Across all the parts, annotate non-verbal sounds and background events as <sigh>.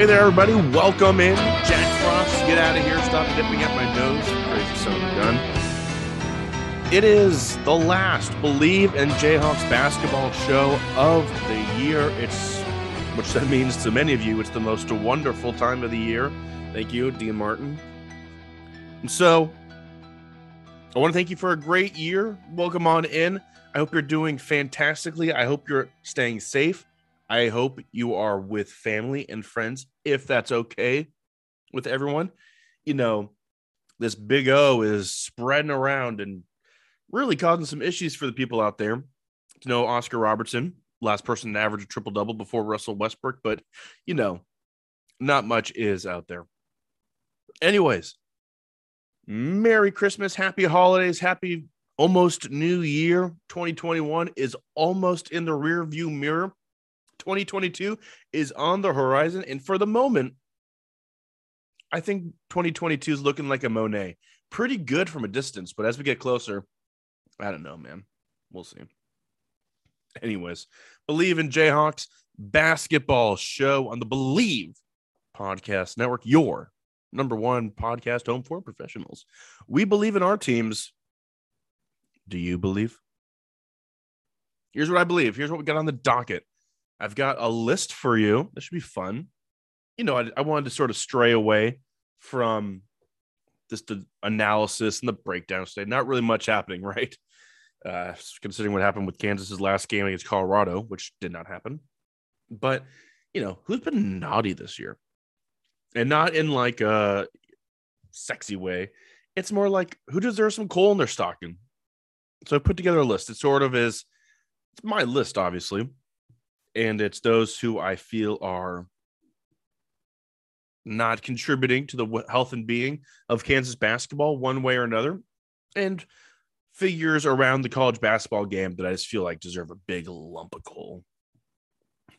Hey there, everybody. Welcome in. Jack Frost, get out of here. Stop dipping at my nose. Crazy son of a gun. It is the last Bleav in Jayhawks basketball show of the year. It's, which that means to many of you, it's the most wonderful time of the year. Thank you, Dean Martin. And so, I want to thank you for a great year. Welcome on in. I hope you're doing fantastically. I hope you're staying safe. I hope you are with family and friends, if that's okay with everyone. You know, this big O is spreading around and really causing some issues for the people out there. To know Oscar Robertson, last person to average a triple double before Russell Westbrook, but you know, not much is out there. Anyways, Merry Christmas, Happy Holidays, Happy almost New Year. 2021 is almost in the rear view mirror. 2022 is on the horizon. And for the moment, I think 2022 is looking like a Monet. Pretty good from a distance, but as we get closer, I don't know, man. We'll see. Anyways, Bleav in Jayhawks basketball show on the Bleav Podcast Network, your number one podcast home for professionals. We believe in our teams. Do you believe? Here's what I believe. Here's what we got on the docket. I've got a list for you. This should be fun. You know, I, I wanted to sort of stray away from just the analysis and the breakdown state. Not really much happening, <laughs> right? Uh, considering what happened with Kansas's last game against Colorado, which did not happen. But you know, who's been naughty this year? And not in like a sexy way. It's more like who deserves some coal in their stocking. So I put together a list. It sort of is it's my list, obviously and it's those who I feel are not contributing to the health and being of Kansas basketball one way or another, and figures around the college basketball game that I just feel like deserve a big lump of coal.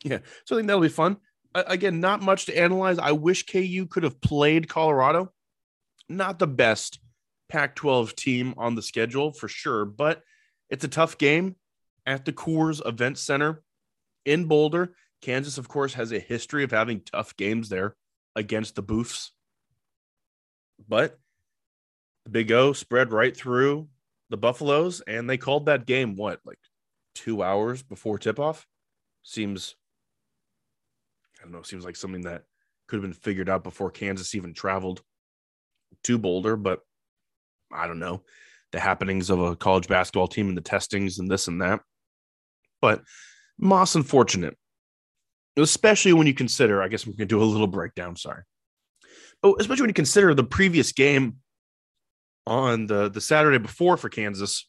Yeah, so I think that'll be fun. again, not much to analyze. I wish KU could have played Colorado. Not the best Pac 12 team on the schedule for sure, but it's a tough game at the Coors Event Center in Boulder. Kansas, of course, has a history of having tough games there against the Buffs. But the Big O spread right through the Buffaloes, and they called that game what, like two hours before tip off? Seems, I don't know, seems like something that could have been figured out before Kansas even traveled to Boulder, but I don't know the happenings of a college basketball team and the testings and this and that. But Moss unfortunate, especially when you consider, I guess we can do a little breakdown, sorry. But especially when you consider the previous game on the, the Saturday before for Kansas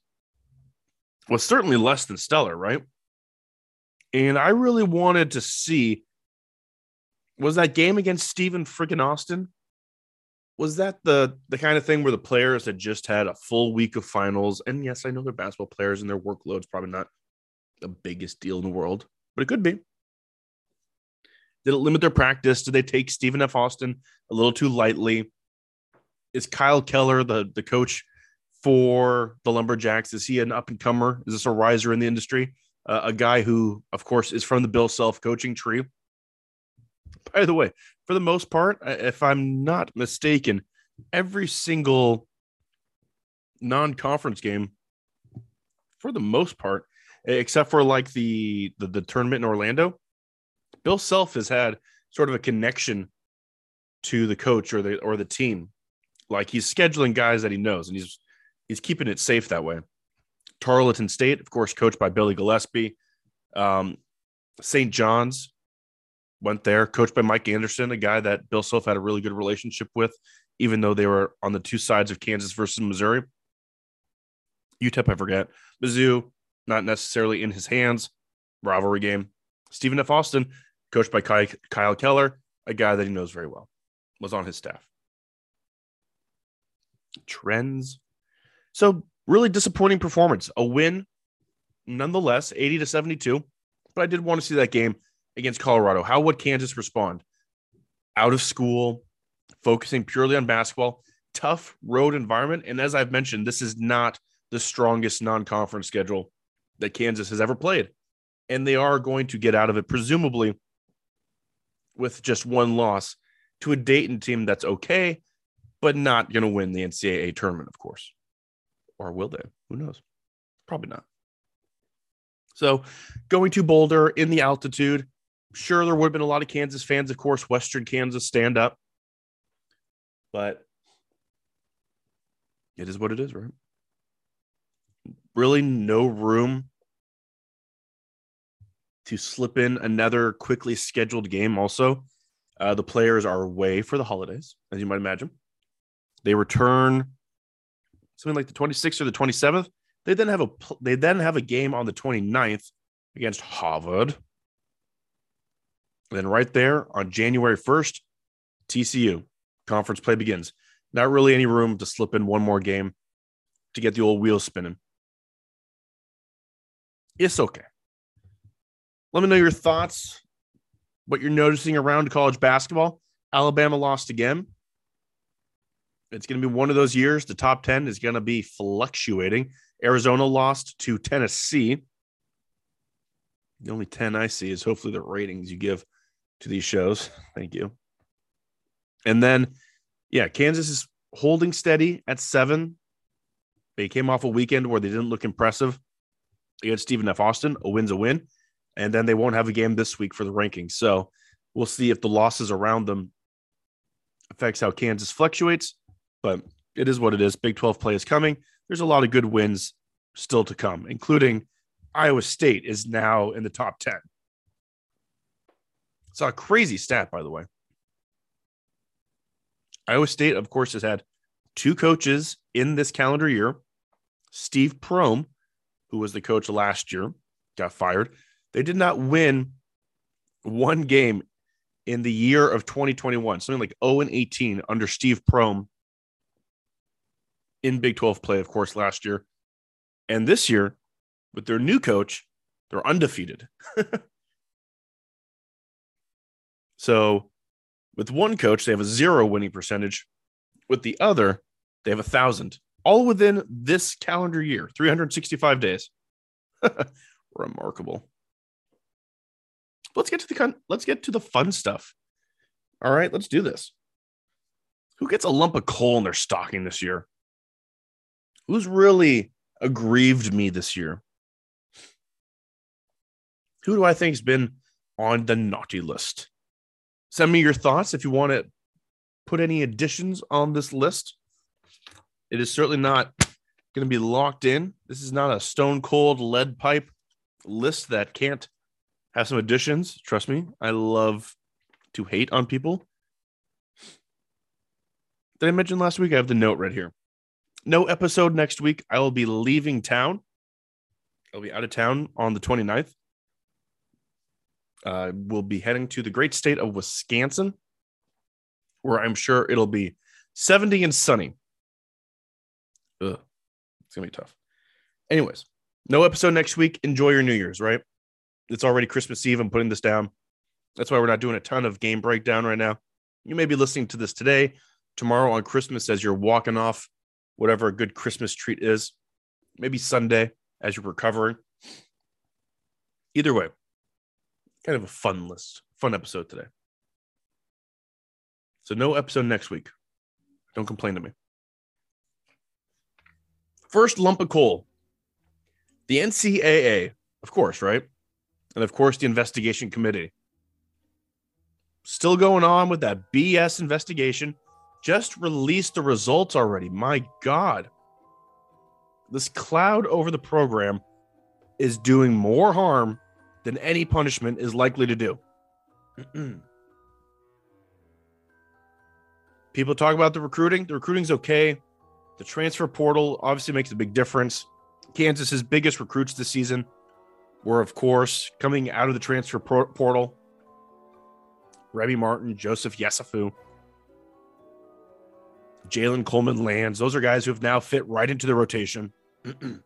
was certainly less than stellar, right? And I really wanted to see was that game against Stephen freaking Austin? Was that the the kind of thing where the players had just had a full week of finals? And yes, I know they're basketball players and their workload's probably not the biggest deal in the world, but it could be. Did it limit their practice? Did they take Stephen F. Austin a little too lightly? Is Kyle Keller the, the coach for the Lumberjacks? Is he an up and comer? Is this a riser in the industry? Uh, a guy who, of course, is from the Bill Self coaching tree. By the way, for the most part, if I'm not mistaken, every single non conference game, for the most part, except for like the, the the, tournament in Orlando. Bill Self has had sort of a connection to the coach or the or the team. Like he's scheduling guys that he knows and he's he's keeping it safe that way. Tarleton State, of course, coached by Billy Gillispie. Um, St. John's went there, coached by Mike Anderson, a guy that Bill Self had a really good relationship with, even though they were on the two sides of Kansas versus Missouri. UTEP, I forget. Mizzou, not necessarily in his hands. Rivalry game. Stephen F. Austin, coached by Kyle Keller, a guy that he knows very well, was on his staff. Trends. So, really disappointing performance. A win, nonetheless, 80 to 72. But I did want to see that game against Colorado. How would Kansas respond? Out of school, focusing purely on basketball, tough road environment. And as I've mentioned, this is not the strongest non conference schedule that Kansas has ever played. And they are going to get out of it, presumably with just one loss to a Dayton team that's okay, but not going to win the NCAA tournament, of course. Or will they? Who knows? Probably not. So going to Boulder in the altitude, sure, there would have been a lot of Kansas fans, of course, Western Kansas stand up, but it is what it is, right? Really, no room to slip in another quickly scheduled game. Also, uh, the players are away for the holidays, as you might imagine. They return something like the 26th or the 27th. They then have a they then have a game on the 29th against Harvard. Then right there on January 1st, TCU conference play begins. Not really any room to slip in one more game to get the old wheels spinning. It's okay. Let me know your thoughts, what you're noticing around college basketball. Alabama lost again. It's going to be one of those years. The top 10 is going to be fluctuating. Arizona lost to Tennessee. The only 10 I see is hopefully the ratings you give to these shows. Thank you. And then, yeah, Kansas is holding steady at seven. They came off a weekend where they didn't look impressive against Stephen F. Austin. A win's a win. And then they won't have a game this week for the rankings. So we'll see if the losses around them affects how Kansas fluctuates. But it is what it is. Big 12 play is coming there's a lot of good wins still to come, including Iowa State is now in the top 10. It's a crazy stat, by the way. Iowa State, of course, has had two coaches in this calendar year. Steve Prohm, who was the coach last year, got fired. They did not win one game in the year of 2021, something like 0 and 18 under Steve Prohm in Big 12 play, of course, last year. And this year, with their new coach, they're undefeated. <laughs> so, with one coach, they have a zero winning percentage. With the other, they have a thousand, all within this calendar year, 365 days. <laughs> Remarkable. Let's get to the con- let's get to the fun stuff. All right, let's do this. Who gets a lump of coal in their stocking this year? who's really aggrieved me this year? Who do I think's been on the naughty list? Send me your thoughts if you want to put any additions on this list. It is certainly not going to be locked in. This is not a stone cold lead pipe list that can't have some additions. Trust me, I love to hate on people. Did I mention last week? I have the note right here. No episode next week. I will be leaving town. I'll be out of town on the 29th. Uh, we'll be heading to the great state of Wisconsin, where I'm sure it'll be 70 and sunny. Ugh, it's gonna be tough. Anyways, no episode next week. Enjoy your New Year's, right? It's already Christmas Eve. I'm putting this down. That's why we're not doing a ton of game breakdown right now. You may be listening to this today, tomorrow on Christmas as you're walking off whatever a good Christmas treat is. Maybe Sunday as you're recovering. Either way, kind of a fun list, fun episode today. So, no episode next week. Don't complain to me. First lump of coal. The NCAA, of course, right? And of course, the investigation committee. Still going on with that BS investigation just released the results already. My God. This cloud over the program is doing more harm than any punishment is likely to do. <clears throat> People talk about the recruiting. The recruiting's okay. The transfer portal obviously makes a big difference. Kansas's biggest recruits this season were, of course, coming out of the transfer portal. Remy Martin, Joseph Yesufu, Jalen Coleman Lands. Those are guys who have now fit right into the rotation. <clears throat>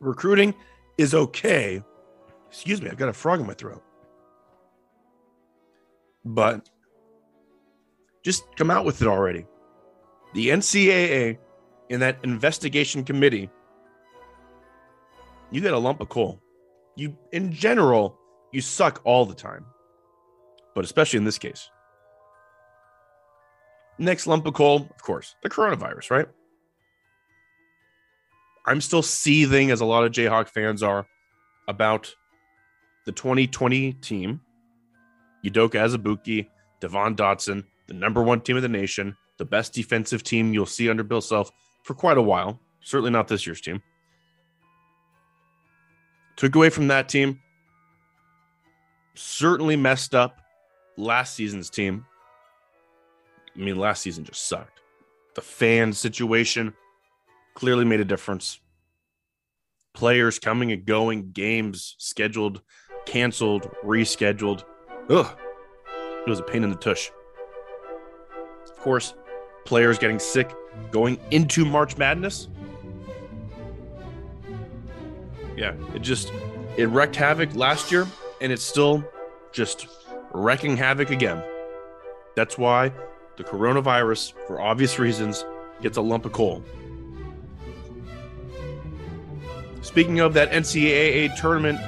Recruiting is okay. Excuse me, I've got a frog in my throat. But just come out with it already. The NCAA in that investigation committee, you get a lump of coal. You, in general, you suck all the time, but especially in this case. Next lump of coal, of course, the coronavirus, right? I'm still seething, as a lot of Jayhawk fans are, about the 2020 team. Udoka Azubuike, Devon Dotson, the number one team of the nation, the best defensive team you'll see under Bill Self for quite a while. Certainly not this year's team. Took away from that team. Certainly messed up last season's team. I mean, last season just sucked. The fan situation clearly made a difference. Players coming and going, games scheduled, canceled, rescheduled. Ugh. It was a pain in the tush. Of course, players getting sick going into March Madness. Yeah, it just it wrecked havoc last year and it's still just wrecking havoc again. That's why the coronavirus, for obvious reasons, gets a lump of coal. Speaking of that NCAA tournament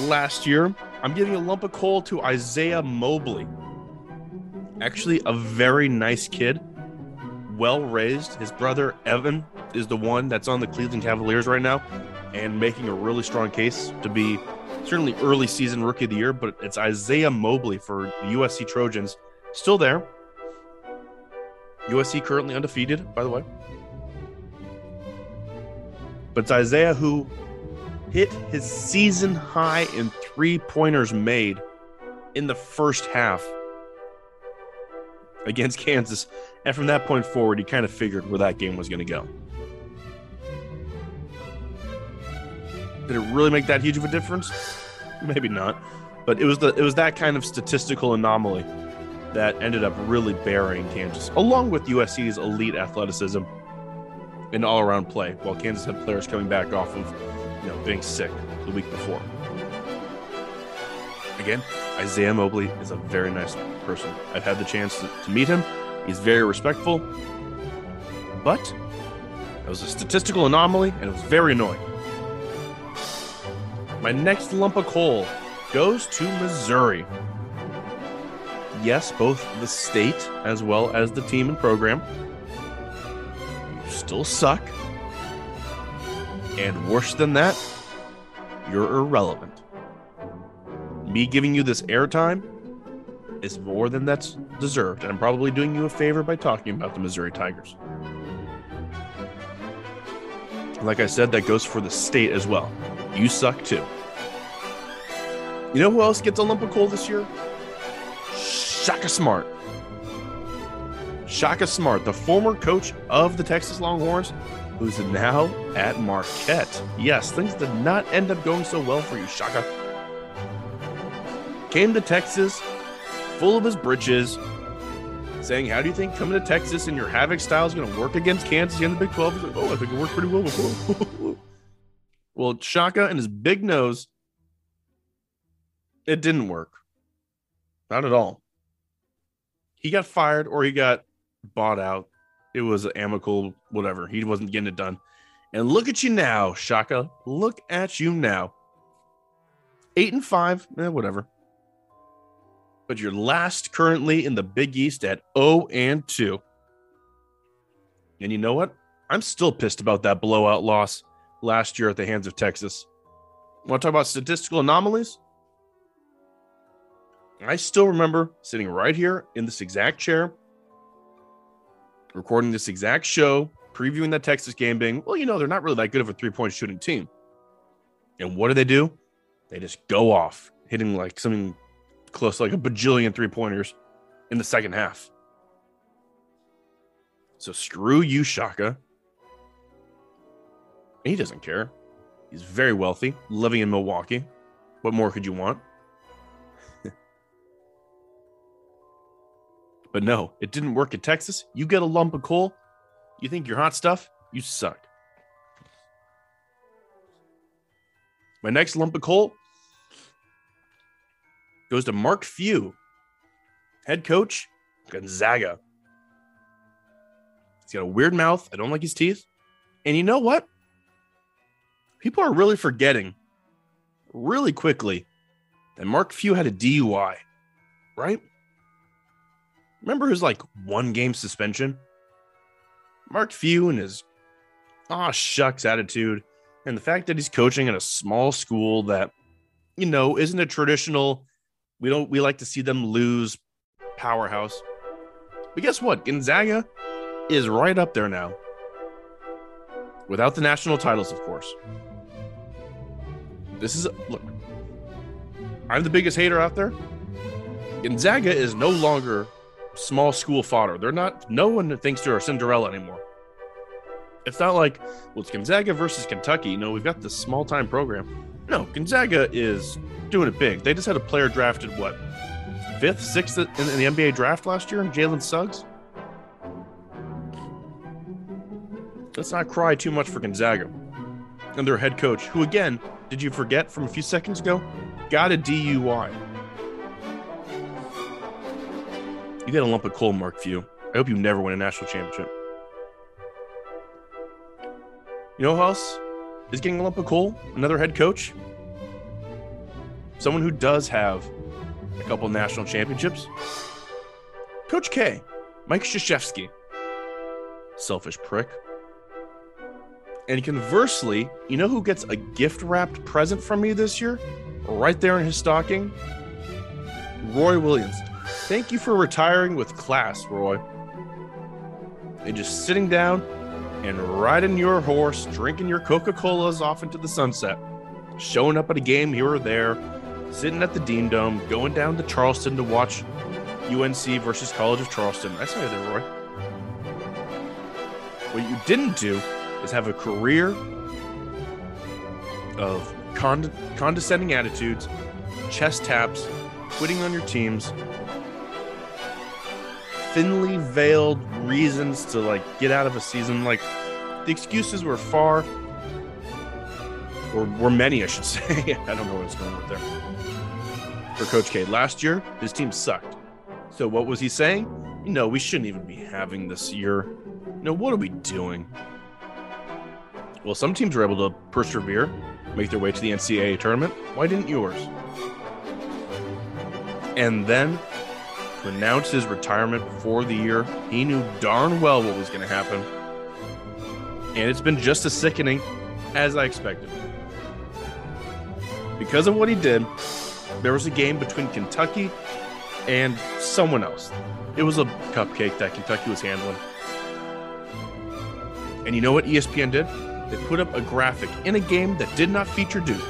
last year, I'm giving a lump of coal to Isaiah Mobley. Actually, a very nice kid, well raised. His brother Evan is the one that's on the Cleveland Cavaliers right now and making a really strong case to be certainly early season rookie of the year. But it's Isaiah Mobley for the USC Trojans, still there. USC currently undefeated, by the way. But it's Isaiah who hit his season high in three pointers made in the first half against Kansas. And from that point forward, he kind of figured where that game was going to go. Did it really make that huge of a difference? Maybe not. But it was the it was that kind of statistical anomaly that ended up really burying Kansas, along with USC's elite athleticism and all around play, while Kansas had players coming back off of you know being sick the week before. Again, Isaiah Mobley is a very nice person. I've had the chance to, to meet him. He's very respectful, but it was a statistical anomaly and it was very annoying. My next lump of coal goes to Missouri. Yes, both the state as well as the team and program You still suck. And worse than that, you're irrelevant. Me giving you this airtime is more than that's deserved, and I'm probably doing you a favor by talking about the Missouri Tigers. Like I said, that goes for the state as well. You suck too. You know who else gets a lump of coal this year? Shaka Smart. Shaka Smart, the former coach of the Texas Longhorns, who's now at Marquette. Yes, things did not end up going so well for you, Shaka. Came to Texas full of his britches, saying, How do you think coming to Texas and your Havoc style is going to work against Kansas in the Big 12? He's like, Oh, I think it worked pretty well before. <laughs> well, Shaka and his big nose it didn't work. Not at all. He got fired or he got bought out. It was amicable, whatever. He wasn't getting it done. And look at you now, Shaka. Look at you now. Eight and five, eh, whatever. But you're last currently in the Big East at 0 and 2. And you know what? I'm still pissed about that blowout loss last year at the hands of Texas. Want to talk about statistical anomalies? I still remember sitting right here in this exact chair, recording this exact show previewing that Texas game being, well, you know, they're not really that good of a three point shooting team. And what do they do? They just go off, hitting like something close to like a bajillion three pointers in the second half. So screw you, Shaka. He doesn't care. He's very wealthy, living in Milwaukee. What more could you want? <laughs> but no, it didn't work in Texas. You get a lump of coal. You think you're hot stuff? You suck. My next lump of coal goes to Mark Few, head coach, Gonzaga. He's got a weird mouth. I don't like his teeth. And you know what? People are really forgetting really quickly that Mark Few had a DUI, right? Remember his like one game suspension? Mark Few and his ah shucks attitude, and the fact that he's coaching at a small school that, you know, isn't a traditional, we don't we like to see them lose powerhouse. But guess what? Gonzaga is right up there now. Without the national titles, of course. This is look. I'm the biggest hater out there. Gonzaga is no longer small school fodder. They're not. No one thinks they're a Cinderella anymore. It's not like well, it's Gonzaga versus Kentucky. No, we've got this small time program. No, Gonzaga is doing it big. They just had a player drafted what fifth, sixth in, the NBA draft last year, Jalen Suggs. Let's not cry too much for Gonzaga and their head coach, who again did you forget from a few seconds ago? Got a DUI. You got a lump of coal, Mark Few. I hope you never win a national championship. You know who else is getting a lump of coal? Another head coach? Someone who does have a couple national championships? Coach K, Mike Krzyzewski. Selfish prick. And conversely, you know who gets a gift wrapped present from me this year? Right there in his stocking? Roy Williams. Thank you for retiring with class, Roy. And just sitting down and riding your horse, drinking your Coca Colas off into the sunset, showing up at a game here or there, sitting at the Dean Dome, going down to Charleston to watch UNC versus College of Charleston. I saw you there, Roy. What you didn't do is have a career of cond- condescending attitudes, chest taps, quitting on your teams, thinly veiled reasons to like get out of a season. Like the excuses were far, or were many, I should <laughs> say. I don't know what's going on there. For Coach K, last year his team sucked. So what was he saying? You know, we shouldn't even be having this year. You know, what are we doing? Well, some teams were able to persevere, make their way to the NCAA tournament. Why didn't yours? And then to announce his retirement before the year, he knew darn well what was going to happen. And it's been just as sickening as I expected. Because of what he did, there was a game between Kentucky and someone else. It was a cupcake that Kentucky was handling. And you know what ESPN did? They put up a graphic in a game that did not feature Duke.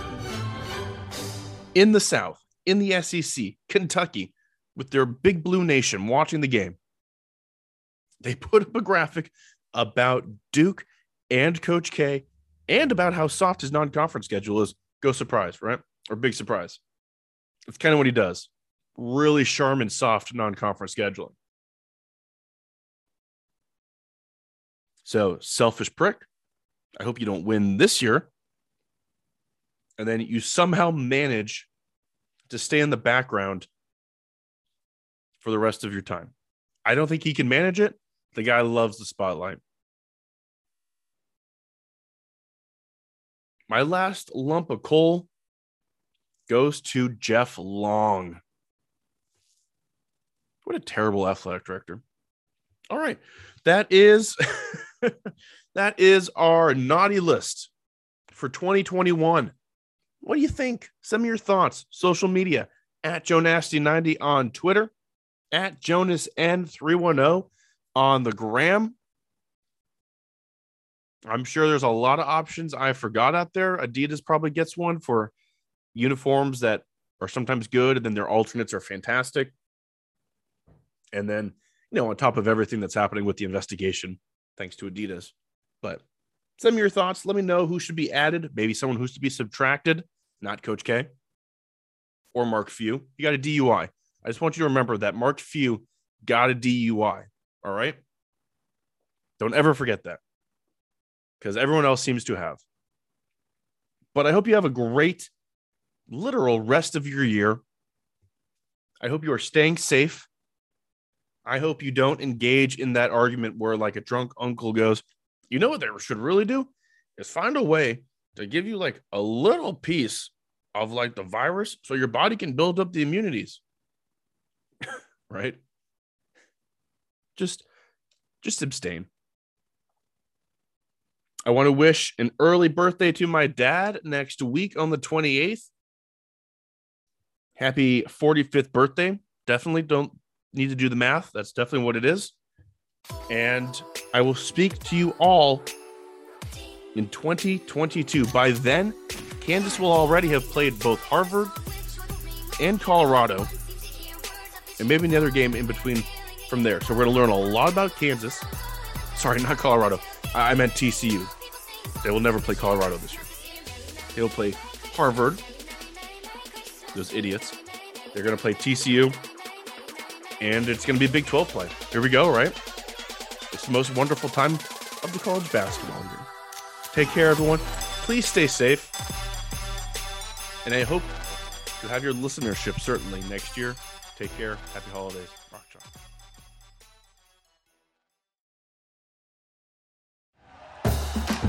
In the South, in the SEC, Kentucky, with their big blue nation watching the game, they <laughs> put up a graphic about Duke and Coach K and about how soft his non conference schedule is. Go surprise, right? Or big surprise. It's kind of what he does. Really Charmin soft non conference scheduling. So, selfish prick. I hope you don't win this year. And then you somehow manage to stay in the background for the rest of your time. I don't think he can manage it. The guy loves the spotlight. My last lump of coal goes to Jeff Long. What a terrible athletic director. All right. That is <laughs> that is our naughty list for 2021. What do you think? Send me your thoughts. Social media at Joe Nasty90 on Twitter, at Jonas N310 on the gram. I'm sure there's a lot of options I forgot out there. Adidas probably gets one for uniforms that are sometimes good, and then their alternates are fantastic. And then, you know, on top of everything that's happening with the investigation, thanks to Adidas. But send me your thoughts. Let me know who should be added. Maybe someone who's to be subtracted, not Coach K or Mark Few. You got a DUI. I just want you to remember that Mark Few got a DUI. All right. Don't ever forget that because everyone else seems to have. But I hope you have a great, literal rest of your year. I hope you are staying safe. I hope you don't engage in that argument where, like, a drunk uncle goes, You know what they should really do? Is find a way to give you, like, a little piece of, like, the virus so your body can build up the immunities. <laughs> right? Just, just abstain. I want to wish an early birthday to my dad next week on the 28th. Happy 45th birthday. Definitely don't need to do the math. That's definitely what it is. And I will speak to you all in 2022. By then, Kansas will already have played both Harvard and Colorado, and maybe another game in between from there. So we're going to learn a lot about Kansas. Sorry, not Colorado. I meant TCU. They will never play Colorado this year. They'll play Harvard. Those idiots. They're going to play TCU. And it's going to be a Big 12 play. Here we go, right? It's the most wonderful time of the college basketball year. Take care, everyone. Please stay safe. And I hope to have your listenership certainly next year. Take care. Happy holidays.